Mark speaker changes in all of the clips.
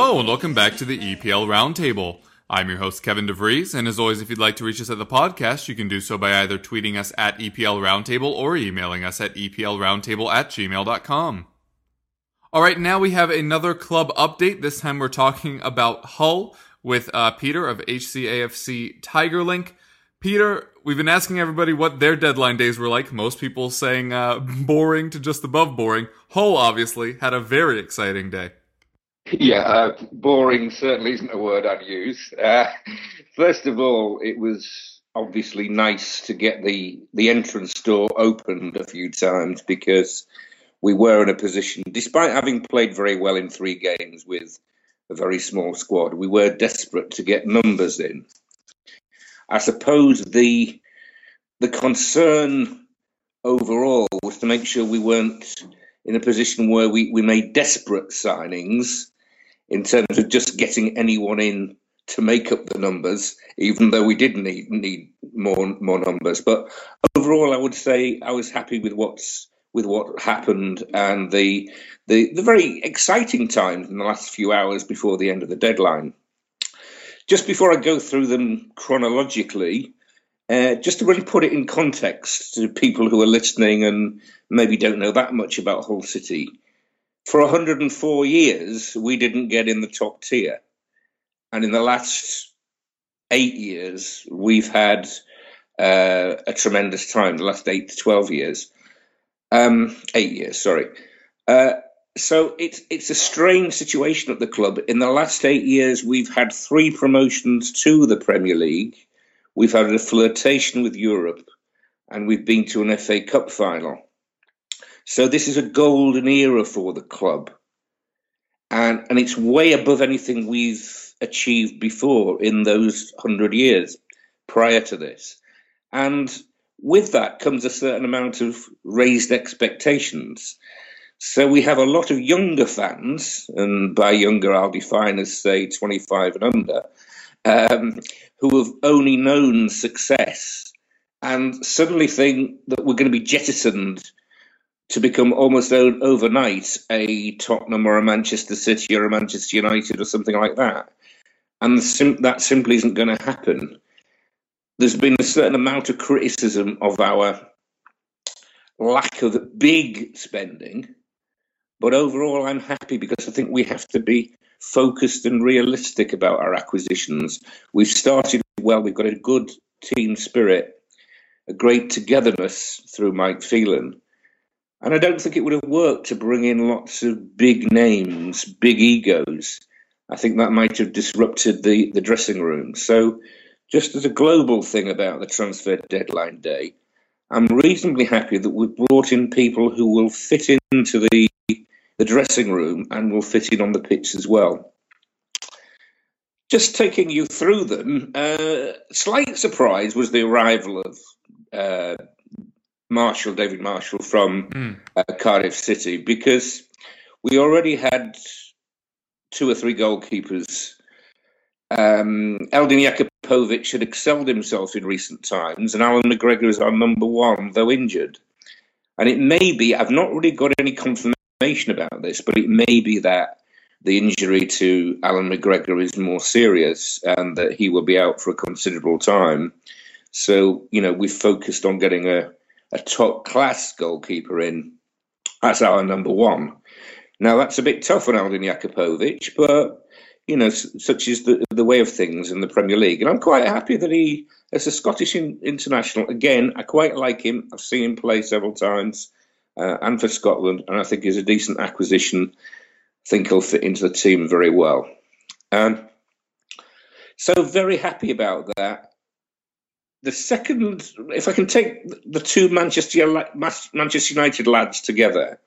Speaker 1: Hello, and welcome back to the EPL Roundtable. I'm your host, Kevin DeVries, and as always, if you'd like to reach us at the podcast, you can do so by either tweeting us at EPL Roundtable or emailing us at EPLRoundtable at gmail.com. All right, now we have another club update. This time we're talking about Hull with uh, Peter of HCAFC Tigerlink. Peter, we've been asking everybody what their deadline days were like. Most people saying uh, boring to just above boring. Hull obviously had a very exciting day.
Speaker 2: Yeah, uh, boring certainly isn't a word I'd use. Uh, first of all, it was obviously nice to get the the entrance door opened a few times because we were in a position, despite having played very well in three games with a very small squad, we were desperate to get numbers in. I suppose the the concern overall was to make sure we weren't in a position where we, we made desperate signings in terms of just getting anyone in to make up the numbers, even though we did need need more more numbers. But overall, I would say I was happy with what's with what happened and the the, the very exciting times in the last few hours before the end of the deadline. Just before I go through them chronologically, uh, just to really put it in context to people who are listening and maybe don't know that much about Hull City, for 104 years, we didn't get in the top tier. And in the last eight years, we've had uh, a tremendous time, the last eight to 12 years. Um, eight years, sorry. Uh, so it's it's a strange situation at the club. In the last eight years, we've had three promotions to the Premier League. We've had a flirtation with Europe, and we've been to an FA Cup final. So this is a golden era for the club, and and it's way above anything we've achieved before in those hundred years prior to this. And with that comes a certain amount of raised expectations. So we have a lot of younger fans, and by younger I'll define as say 25 and under, um, who have only known success and suddenly think that we're going to be jettisoned to become almost overnight a Tottenham or a Manchester City or a Manchester United or something like that. And sim- that simply isn't going to happen. There's been a certain amount of criticism of our lack of big spending, but overall, I'm happy because I think we have to be focused and realistic about our acquisitions. We've started well, we've got a good team spirit, a great togetherness through Mike Phelan. And I don't think it would have worked to bring in lots of big names, big egos. I think that might have disrupted the, the dressing room. So, just as a global thing about the transfer deadline day, I'm reasonably happy that we've brought in people who will fit into the, the dressing room and will fit in on the pitch as well. Just taking you through them, uh, slight surprise was the arrival of uh, Marshall, David Marshall from uh, Cardiff City, because we already had two or three goalkeepers. Um, Eldin Jakupovic had excelled himself in recent times, and Alan McGregor is our number one, though injured. And it may be, I've not really got any confirmation about this, but it may be that the injury to Alan McGregor is more serious and that he will be out for a considerable time. So, you know, we've focused on getting a, a top class goalkeeper in as our number one. Now, that's a bit tough on Eldin Jakupovic, but, you know, such is the, the way of things in the Premier League. And I'm quite happy that he, as a Scottish in, international, again, I quite like him. I've seen him play several times uh, and for Scotland, and I think he's a decent acquisition. I think he'll fit into the team very well. Um, so, very happy about that the second, if I can take the two Manchester Manchester United lads together,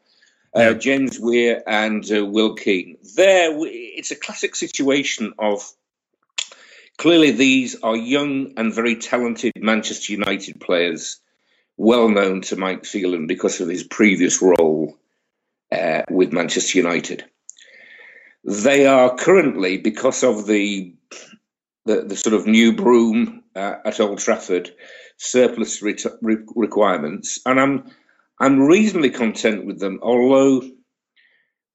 Speaker 2: uh, James Weir and uh, Will Keane, there it's a classic situation of clearly these are young and very talented Manchester United players, well known to Mike Phelan because of his previous role uh, with Manchester United. They are currently, because of the the, the sort of new broom uh, at Old Trafford surplus re- requirements, and I'm I'm reasonably content with them. Although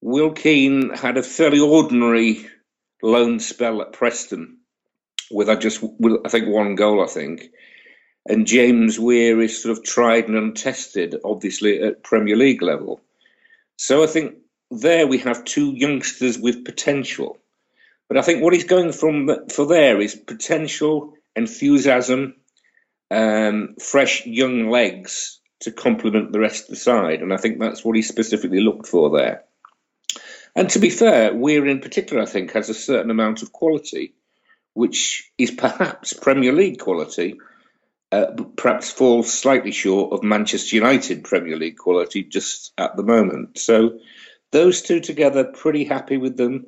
Speaker 2: Will Keane had a fairly ordinary loan spell at Preston, with I just with, I think one goal, I think, and James Weir is sort of tried and untested, obviously at Premier League level. So I think there we have two youngsters with potential. But I think what he's going from for there is potential, enthusiasm, um, fresh young legs to complement the rest of the side, and I think that's what he specifically looked for there. And to be fair, Weir in particular, I think, has a certain amount of quality, which is perhaps Premier League quality, uh, perhaps falls slightly short of Manchester United Premier League quality just at the moment. So those two together, pretty happy with them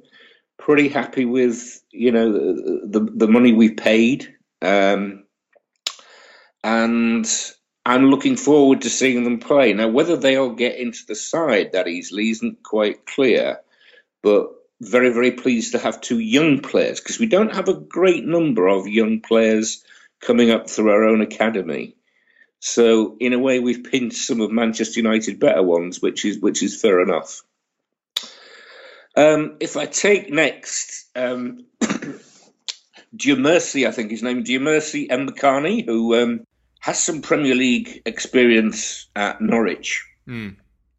Speaker 2: pretty happy with you know the the money we paid, um, and I'm looking forward to seeing them play. Now, whether they'll get into the side that easily isn't quite clear, but very very pleased to have two young players because we don't have a great number of young players coming up through our own academy. So in a way, we've pinched some of Manchester United better ones, which is which is fair enough. Um, if I take next, um, Mercy, I think his name, Mercy Mbokani, who um, has some Premier League experience at Norwich.
Speaker 1: Mm.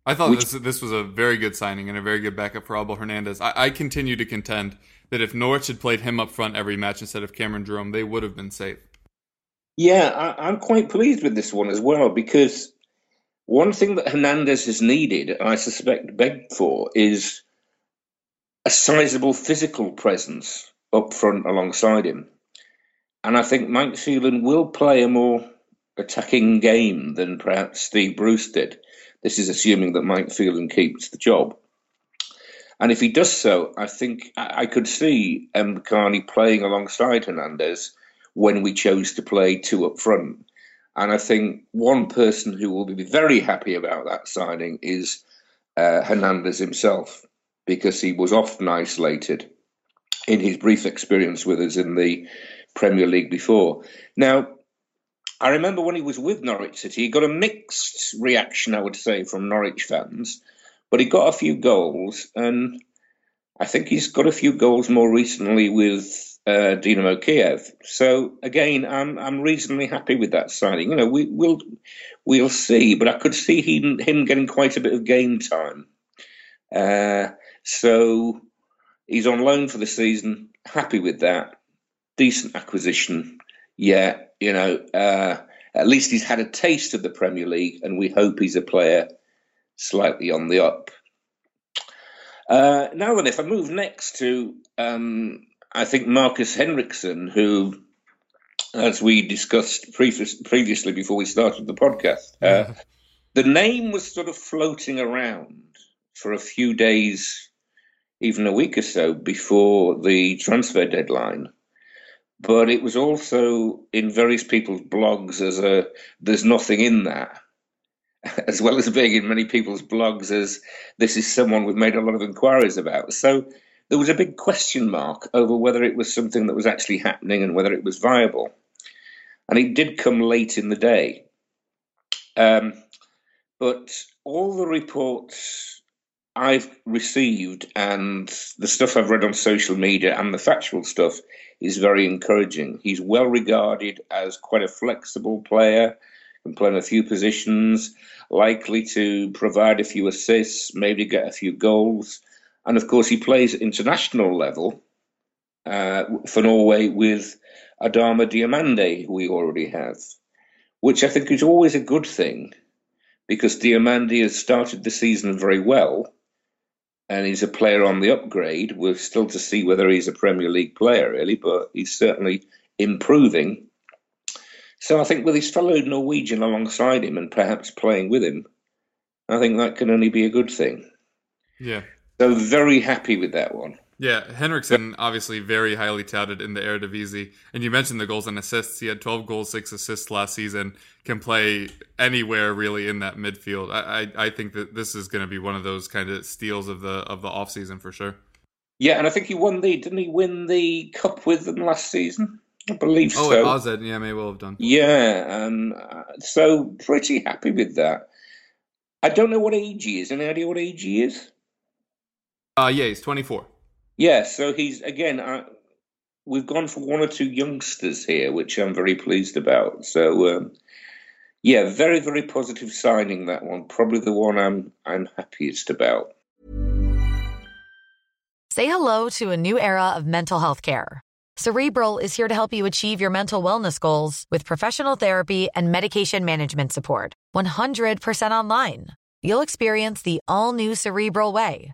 Speaker 1: I thought which, this, this was a very good signing and a very good backup for Abel Hernandez. I, I continue to contend that if Norwich had played him up front every match instead of Cameron Jerome, they would have been safe.
Speaker 2: Yeah, I, I'm quite pleased with this one as well because one thing that Hernandez has needed, I suspect begged for, is a sizable physical presence up front alongside him. And I think Mike Phelan will play a more attacking game than perhaps Steve Bruce did. This is assuming that Mike Phelan keeps the job. And if he does so, I think I could see Mbokani playing alongside Hernandez when we chose to play two up front. And I think one person who will be very happy about that signing is uh, Hernandez himself because he was often isolated in his brief experience with us in the Premier League before. Now, I remember when he was with Norwich City, he got a mixed reaction, I would say, from Norwich fans, but he got a few goals, and I think he's got a few goals more recently with uh, Dynamo Kiev. So again, I'm I'm reasonably happy with that signing. You know, we will we'll see, but I could see him him getting quite a bit of game time. Uh, so he's on loan for the season. Happy with that. Decent acquisition. Yeah, you know, uh, at least he's had a taste of the Premier League, and we hope he's a player slightly on the up. Uh, now then, if I move next to, um, I think Markus Henriksen, who, as we discussed previous, previously before we started the podcast, uh, the name was sort of floating around for a few days even a week or so before the transfer deadline. But it was also in various people's blogs as a there's nothing in that, as well as being in many people's blogs as this is someone we've made a lot of inquiries about. So there was a big question mark over whether it was something that was actually happening and whether it was viable. And it did come late in the day. Um, but all the reports I've received and the stuff I've read on social media and the factual stuff is very encouraging. He's well regarded as quite a flexible player, can play in a few positions, likely to provide a few assists, maybe get a few goals. And of course, he plays at international level uh, for Norway with Adama Diomande, who we already have, which I think is always a good thing because Diomande has started the season very well and he's a player on the upgrade. We're still to see whether he's a Premier League player, really, but he's certainly improving. So I think with his fellow Norwegian alongside him and perhaps playing with him, I think that can only be a good thing.
Speaker 1: Yeah.
Speaker 2: So very happy with that one.
Speaker 1: Yeah, Henriksen obviously very highly touted in the Eredivisie, and you mentioned the goals and assists. He had 12 goals, six assists last season. Can play anywhere really in that midfield. I I, I think that this is going to be one of those kind of steals of the of the off season for sure.
Speaker 2: Yeah, and I think he won the didn't he win the cup with them last season? I believe
Speaker 1: oh,
Speaker 2: so.
Speaker 1: Oh, Oz, yeah, may well have done.
Speaker 2: Yeah, um, so pretty happy with that. I don't know what age he is. Any idea what age he is?
Speaker 1: Uh, yeah, he's 24.
Speaker 2: Yeah, so he's again. Uh, we've gone for one or two youngsters here, which I'm very pleased about. So, um, yeah, very very positive signing that one. Probably the one I'm I'm happiest about.
Speaker 3: Say hello to a new era of mental health care. Cerebral is here to help you achieve your mental wellness goals with professional therapy and medication management support. 100% online. You'll experience the all new Cerebral Way,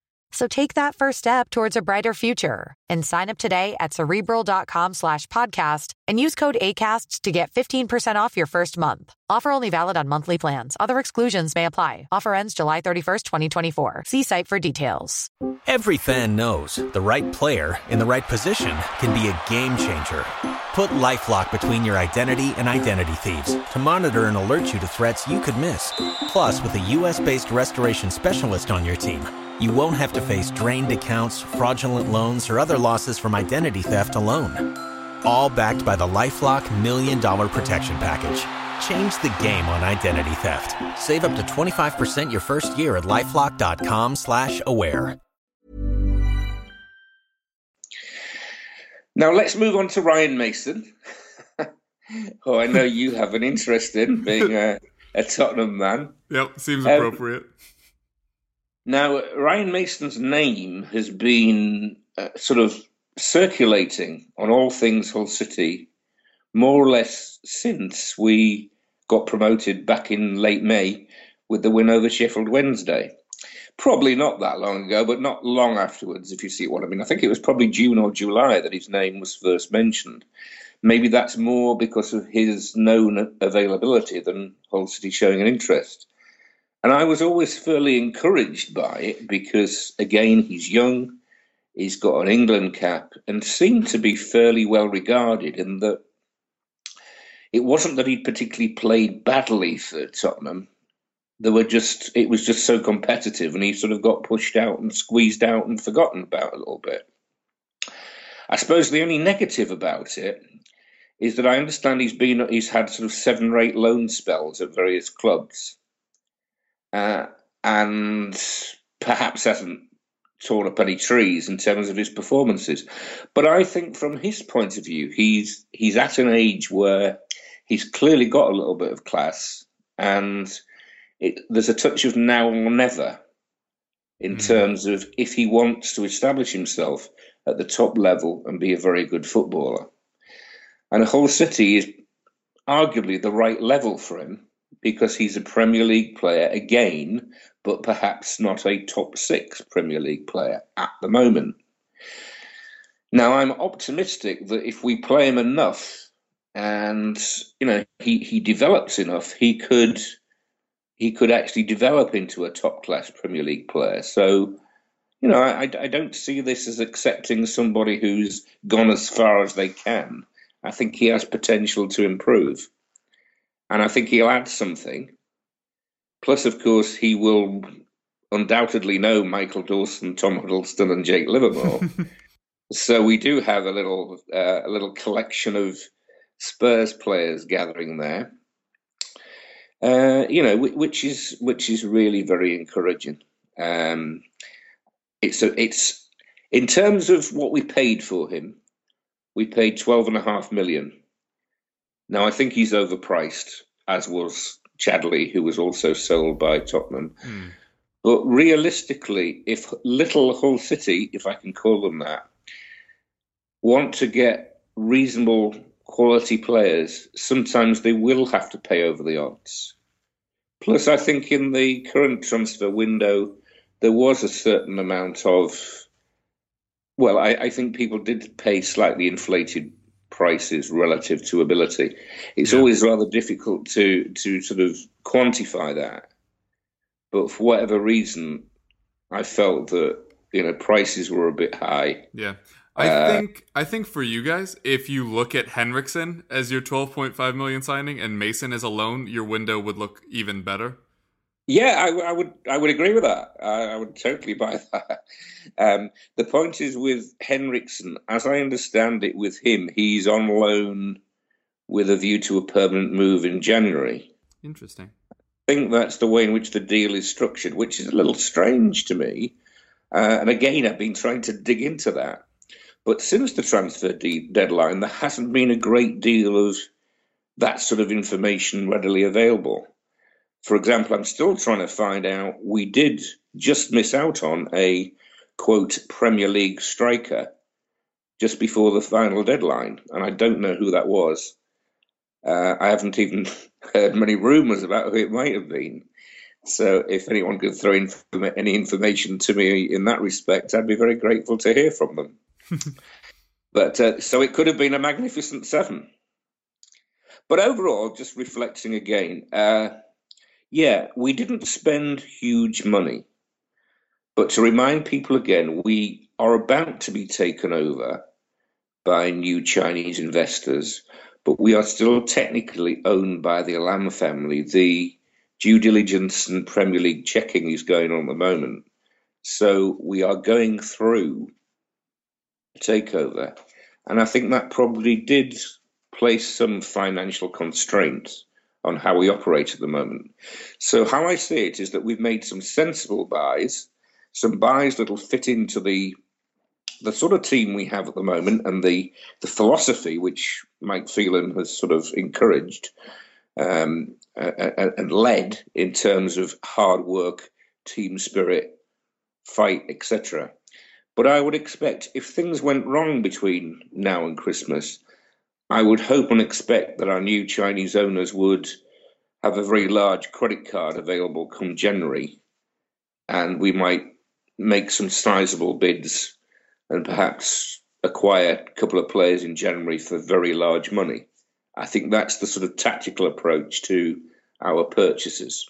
Speaker 3: So take that first step towards a brighter future and sign up today at cerebral.com slash podcast and use code ACasts to get 15% off your first month. Offer only valid on monthly plans. Other exclusions may apply. Offer ends July 31st, 2024. See site for details.
Speaker 4: Every fan knows the right player in the right position can be a game changer. Put LifeLock between your identity and identity thieves to monitor and alert you to threats you could miss. Plus, with a U.S.-based restoration specialist on your team, you won't have to face drained accounts, fraudulent loans, or other losses from identity theft alone. All backed by the LifeLock Million Dollar Protection Package. Change the game on identity theft. Save up to 25% your first year at LifeLock.com slash aware.
Speaker 2: Now let's move on to Ryan Mason. oh, I know you have an interest in being a, a Tottenham man.
Speaker 1: Yep, seems appropriate. Um,
Speaker 2: now, Ryan Mason's name has been uh, sort of circulating on all things Hull City more or less since we got promoted back in late May with the win over Sheffield Wednesday. Probably not that long ago, but not long afterwards, if you see what I mean. I think it was probably June or July that his name was first mentioned. Maybe that's more because of his known availability than Hull City showing an interest. And I was always fairly encouraged by it because, again, he's young, he's got an England cap, and seemed to be fairly well regarded in that it wasn't that he'd particularly played badly for Tottenham. There were just it was just so competitive, and he sort of got pushed out and squeezed out and forgotten about a little bit. I suppose the only negative about it is that I understand he's been he's had sort of seven or eight loan spells at various clubs uh, and perhaps hasn't torn up any trees in terms of his performances. But I think from his point of view, he's he's at an age where he's clearly got a little bit of class, and it, there's a touch of now or never in mm. terms of if he wants to establish himself at the top level and be a very good footballer. And Hull City is arguably the right level for him because he's a Premier League player again, but perhaps not a top six Premier League player at the moment. Now, I'm optimistic that if we play him enough and you know he, he develops enough, he could he could actually develop into a top class Premier League player. So, you know, I, I don't see this as accepting somebody who's gone as far as they can. I think he has potential to improve. And I think he'll add something. Plus, of course, he will undoubtedly know Michael Dawson, Tom Huddlestone, and Jake Livermore. so we do have a little uh, a little collection of Spurs players gathering there. Uh, you know, which is which is really very encouraging. Um, it's a, it's in terms of what we paid for him, we paid twelve and a half million. Now I think he's overpriced, as was Chadli, who was also sold by Tottenham. Mm. But realistically, if Little Hull City, if I can call them that, want to get reasonable quality players, sometimes they will have to pay over the odds. Plus, I think in the current transfer window, there was a certain amount of, well, I, I think people did pay slightly inflated prices relative to ability. It's yeah. always rather difficult to to sort of quantify that. But for whatever reason, I felt that you know prices were a bit high.
Speaker 1: Yeah. I uh, think I think for you guys, if you look at Henriksen as your 12.5 million signing and Mason as a loan, your window would look even better.
Speaker 2: Yeah, I, I would I would agree with that. I, I would totally buy that. Um, the point is with Henriksen, as I understand it, with him, he's on loan with a view to a permanent move in January.
Speaker 1: Interesting.
Speaker 2: I think that's the way in which the deal is structured, which is a little strange to me. Uh, and again, I've been trying to dig into that. But since the transfer de- deadline, there hasn't been a great deal of that sort of information readily available. For example, I'm still trying to find out, we did just miss out on a quote Premier League striker just before the final deadline, and I don't know who that was. Uh, I haven't even heard many rumours about who it might have been. So, if anyone could throw in any information to me in that respect, I'd be very grateful to hear from them. but uh, so it could have been a magnificent seven. But overall, just reflecting again, uh, yeah, we didn't spend huge money. But to remind people again, we are about to be taken over by new Chinese investors, but we are still technically owned by the Alam family. The due diligence and Premier League checking is going on at the moment. So we are going through takeover. And I think that probably did place some financial constraints on how we operate at the moment. So how I see it is that we've made some sensible buys, some buys that'll fit into the the sort of team we have at the moment and the the philosophy which Mike Phelan has sort of encouraged um, and led in terms of hard work, team spirit, fight, etc. But I would expect if things went wrong between now and Christmas, I would hope and expect that our new Chinese owners would have a very large credit card available come January, and we might make some sizable bids and perhaps acquire a couple of players in January for very large money. I think that's the sort of tactical approach to our purchases.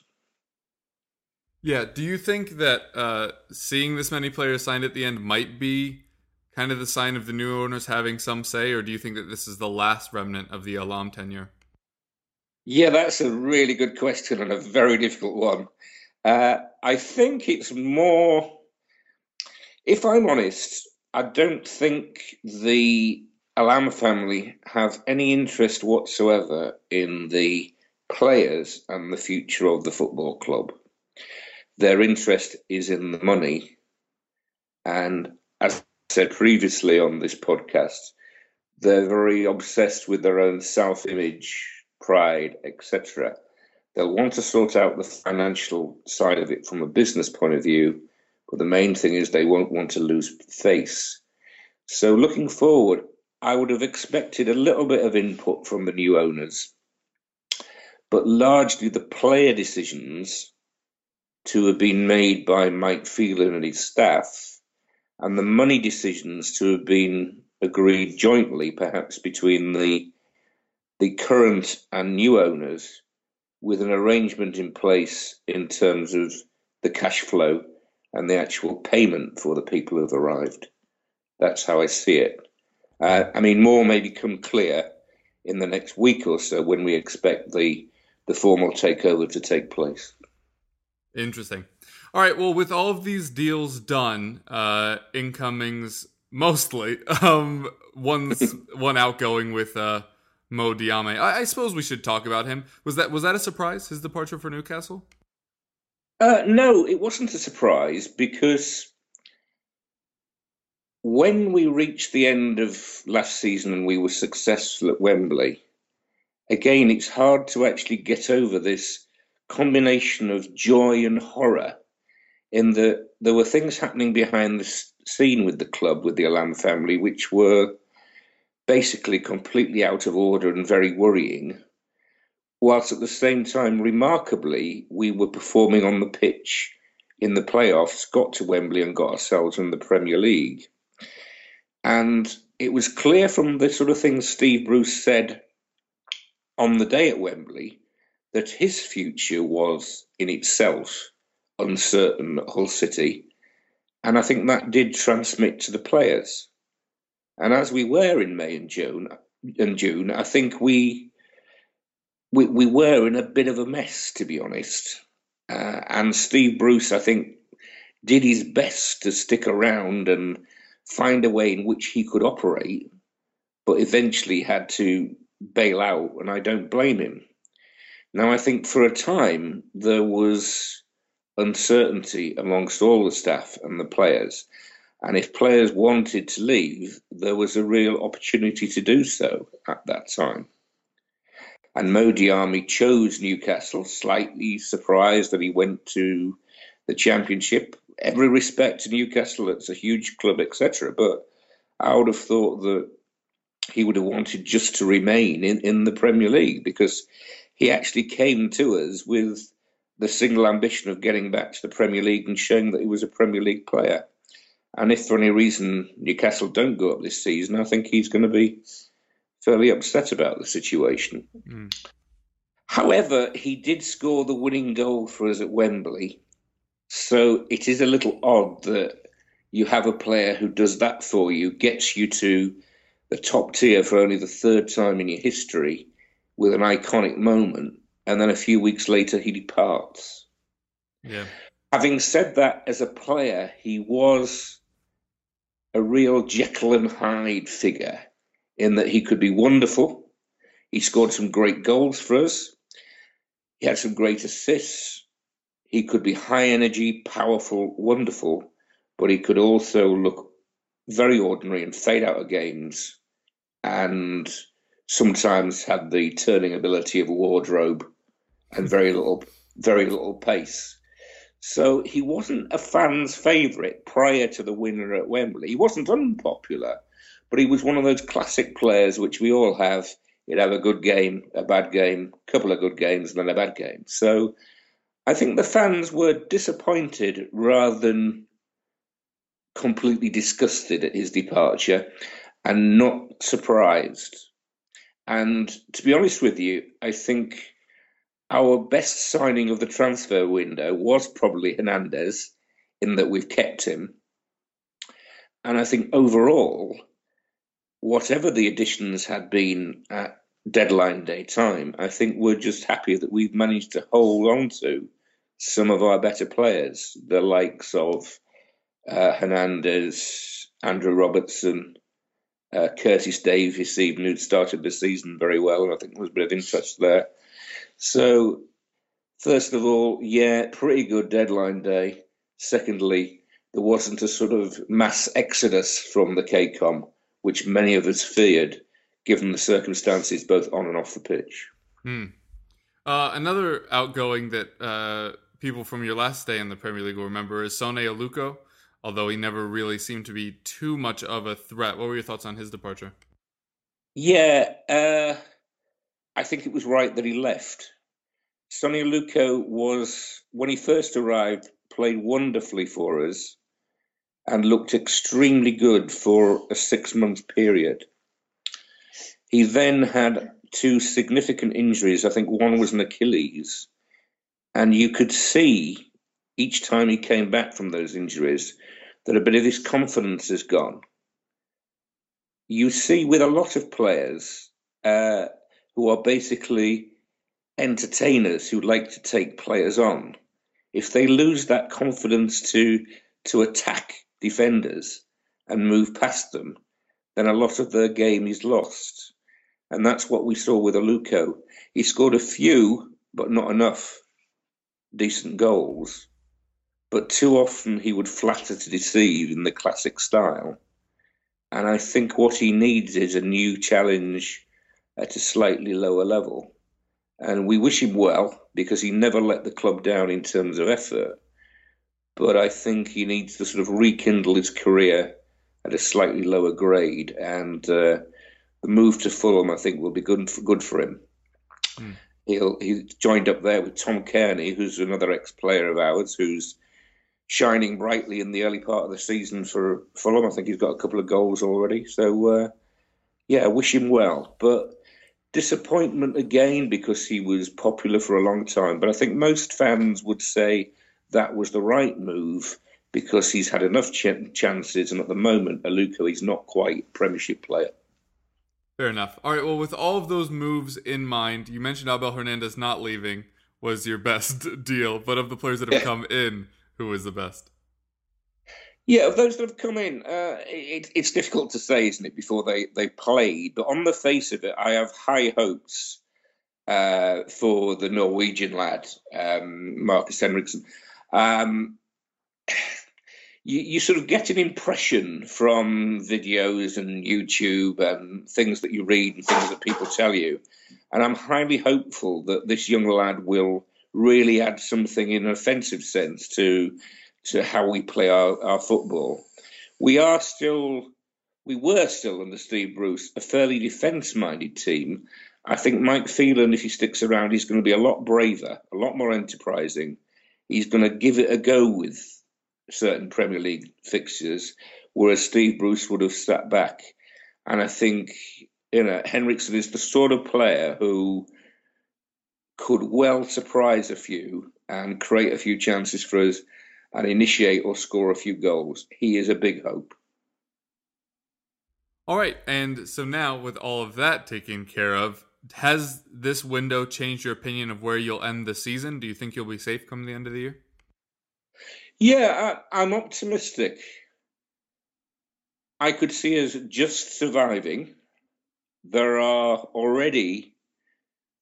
Speaker 1: Yeah. Do you think that uh, seeing this many players signed at the end might be kind of the sign of the new owners having some say, or do you think that this is the last remnant of the Alam tenure?
Speaker 2: Yeah, that's a really good question and a very difficult one. Uh, I think it's more, if I'm honest, I don't think the Alam family have any interest whatsoever in the players and the future of the football club. Their interest is in the money. And said previously on this podcast, they're very obsessed with their own self image, pride, etc. They'll want to sort out the financial side of it from a business point of view, but the main thing is they won't want to lose face. So, looking forward, I would have expected a little bit of input from the new owners, but largely the player decisions to have been made by Mike Phelan and his staff and the money decisions to have been agreed jointly, perhaps between the the current and new owners, with an arrangement in place in terms of the cash flow and the actual payment for the people who have arrived. That's how I see it. Uh, I mean, more may become clear in the next week or so when we expect the the formal takeover to take place.
Speaker 1: Interesting. All right. Well, with all of these deals done, uh, incomings mostly, um, one's one outgoing with uh, Mo Diame. I, I suppose we should talk about him. Was that was that a surprise? His departure for Newcastle?
Speaker 2: Uh, no, it wasn't a surprise because when we reached the end of last season and we were successful at Wembley, again, it's hard to actually get over this combination of joy and horror in that there were things happening behind the scene with the club, with the Alam family, which were basically completely out of order and very worrying. Whilst at the same time, remarkably, we were performing on the pitch in the playoffs, got to Wembley and got ourselves in the Premier League. And it was clear from the sort of things Steve Bruce said on the day at Wembley that his future was in itself uncertain at Hull City. And I think that did transmit to the players. And as we were in May and June, and June, I think we we, we were in a bit of a mess, to be honest. Uh, and Steve Bruce, I think, did his best to stick around and find a way in which he could operate, but eventually had to bail out, and I don't blame him. Now, I think for a time there was uncertainty amongst all the staff and the players. And if players wanted to leave, there was a real opportunity to do so at that time. And Mo Diame chose Newcastle, slightly surprised that he went to the Championship. Every respect to Newcastle, it's a huge club, etc. But I would have thought that he would have wanted just to remain in, in the Premier League because he actually came to us with the single ambition of getting back to the Premier League and showing that he was a Premier League player. And if for any reason Newcastle don't go up this season, I think he's going to be fairly upset about the situation. Mm. However, he did score the winning goal for us at Wembley. So it is a little odd that you have a player who does that for you, gets you to the top tier for only the third time in your history with an iconic moment, and then a few weeks later he departs.
Speaker 1: Yeah.
Speaker 2: Having said that, as a player, he was a real Jekyll and Hyde figure in that he could be wonderful. He scored some great goals for us. He had some great assists. He could be high energy, powerful, wonderful, but he could also look very ordinary and fade out of games and sometimes had the turning ability of a wardrobe and very little very little pace. So he wasn't a fan's favourite prior to the winner at Wembley. He wasn't unpopular, but he was one of those classic players which we all have. He'd have a good game, a bad game, a couple of good games, and then a bad game. So I think the fans were disappointed rather than completely disgusted at his departure and not surprised. And to be honest with you, I think our best signing of the transfer window was probably Hernandez, in that we've kept him. And I think overall, whatever the additions had been at deadline day time, I think we're just happy that we've managed to hold on to some of our better players, the likes of uh, Hernandez, Andrew Robertson, uh, Curtis Davies, even who'd started the season very well, and I think there was a bit of interest there. So, first of all, yeah, pretty good deadline day. Secondly, there wasn't a sort of mass exodus from the KCOM, which many of us feared, given the circumstances both on and off the pitch.
Speaker 1: Hmm. Uh, another outgoing that uh, people from your last day in the Premier League will remember is Sone Aluko, although he never really seemed to be too much of a threat. What were your thoughts on his departure?
Speaker 2: Yeah, uh, I think it was right that he left. Sone Aluko was, when he first arrived, played wonderfully for us and looked extremely good for a six month period. He then had two significant injuries. I think one was an Achilles. And you could see each time he came back from those injuries that a bit of his confidence has gone. You see, with a lot of players uh, who are basically entertainers who like to take players on, if they lose that confidence to to attack defenders and move past them, then a lot of their game is lost. And that's what we saw with Aluko. He scored a few, but not enough decent goals. But too often he would flatter to deceive in the classic style. And I think what he needs is a new challenge at a slightly lower level. And we wish him well because he never let the club down in terms of effort. But I think he needs to sort of rekindle his career at a slightly lower grade. And uh, the move to Fulham, I think, will be good for, good for him. Mm. He'll he joined up there with Tom Cairney, who's another ex-player of ours, who's shining brightly in the early part of the season for Fulham. I think he's got a couple of goals already. So uh, yeah, wish him well. But disappointment again because he was popular for a long time. But I think most fans would say that was the right move because he's had enough ch- chances, and at the moment, Aluko is not quite a Premiership player.
Speaker 1: Fair enough. All right. Well, with all of those moves in mind, you mentioned Abel Hernandez not leaving was your best deal, but of the players that have come in, who was the best?
Speaker 2: Yeah, of those that have come in, uh, it, it's difficult to say, isn't it, before they, they played. But on the face of it, I have high hopes uh, for the Norwegian lad, um, Markus Henriksen. Um, you, you sort of get an impression from videos and YouTube and things that you read and things that people tell you. And I'm highly hopeful that this young lad will really add something in an offensive sense to to how we play our, our football. We are still, we were still under Steve Bruce, a fairly defence minded team. I think Mike Phelan, if he sticks around, he's going to be a lot braver, a lot more enterprising. He's going to give it a go with certain Premier League fixtures, whereas Steve Bruce would have sat back. And I think you know Henriksen is the sort of player who could well surprise a few and create a few chances for us and initiate or score a few goals. He is a big hope.
Speaker 1: All right, and so now with all of that taken care of, has this window changed your opinion of where you'll end the season? Do you think you'll be safe come the end of the year?
Speaker 2: Yeah, I, I'm optimistic. I could see us just surviving. There are already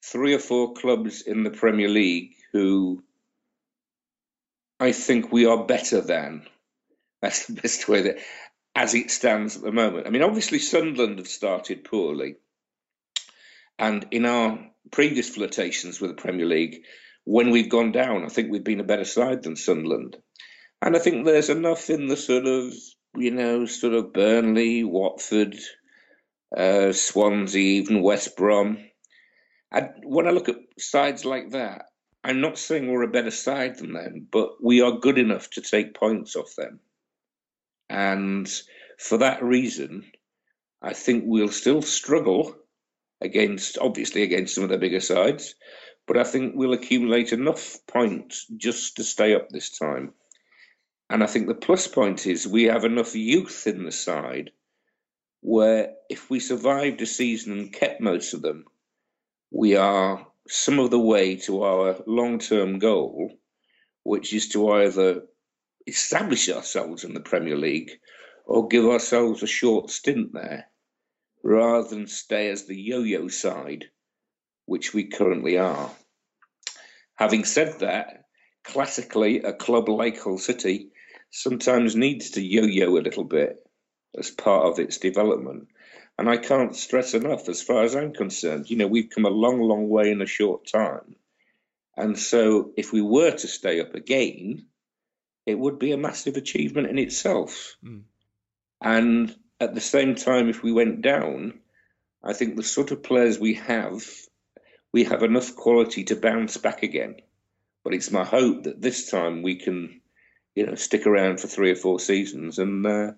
Speaker 2: three or four clubs in the Premier League who I think we are better than. That's the best way that, as it stands at the moment. I mean, obviously Sunderland have started poorly, and in our previous flirtations with the Premier League, when we've gone down, I think we've been a better side than Sunderland, and I think there's enough in the sort of you know sort of Burnley, Watford, uh, Swansea, even West Brom. And when I look at sides like that, I'm not saying we're a better side than them, but we are good enough to take points off them. And for that reason, I think we'll still struggle against, obviously, against some of the bigger sides, but I think we'll accumulate enough points just to stay up this time. And I think the plus point is we have enough youth in the side where if we survived a season and kept most of them, we are some of the way to our long term goal, which is to either establish ourselves in the Premier League or give ourselves a short stint there rather than stay as the yo yo side, which we currently are. Having said that, classically, a club like Hull City sometimes needs to yo yo a little bit as part of its development. And I can't stress enough, as far as I'm concerned, you know, we've come a long, long way in a short time. And so if we were to stay up again, it would be a massive achievement in itself. Mm. And at the same time, if we went down, I think the sort of players we have, we have enough quality to bounce back again. But it's my hope that this time we can, you know, stick around for three or four seasons and uh,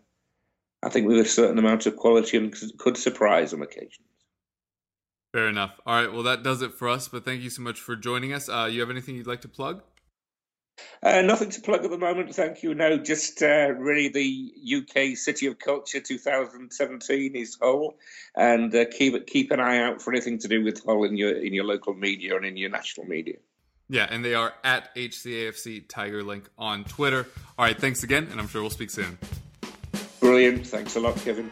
Speaker 2: I think with a certain amount of quality and could surprise on occasions.
Speaker 1: Fair enough. All right. Well, that does it for us. But thank you so much for joining us. Uh, you have anything you'd like to plug?
Speaker 2: Uh, nothing to plug at the moment, thank you. No, just uh, really the UK City of Culture 2017 is Hull, and uh, keep keep an eye out for anything to do with Hull in your in your local media and in your national media.
Speaker 1: Yeah, and they are at HCAFC Tigerlink on Twitter. All right, thanks again, and I'm sure we'll speak soon.
Speaker 2: Brilliant. Thanks a lot, Kevin.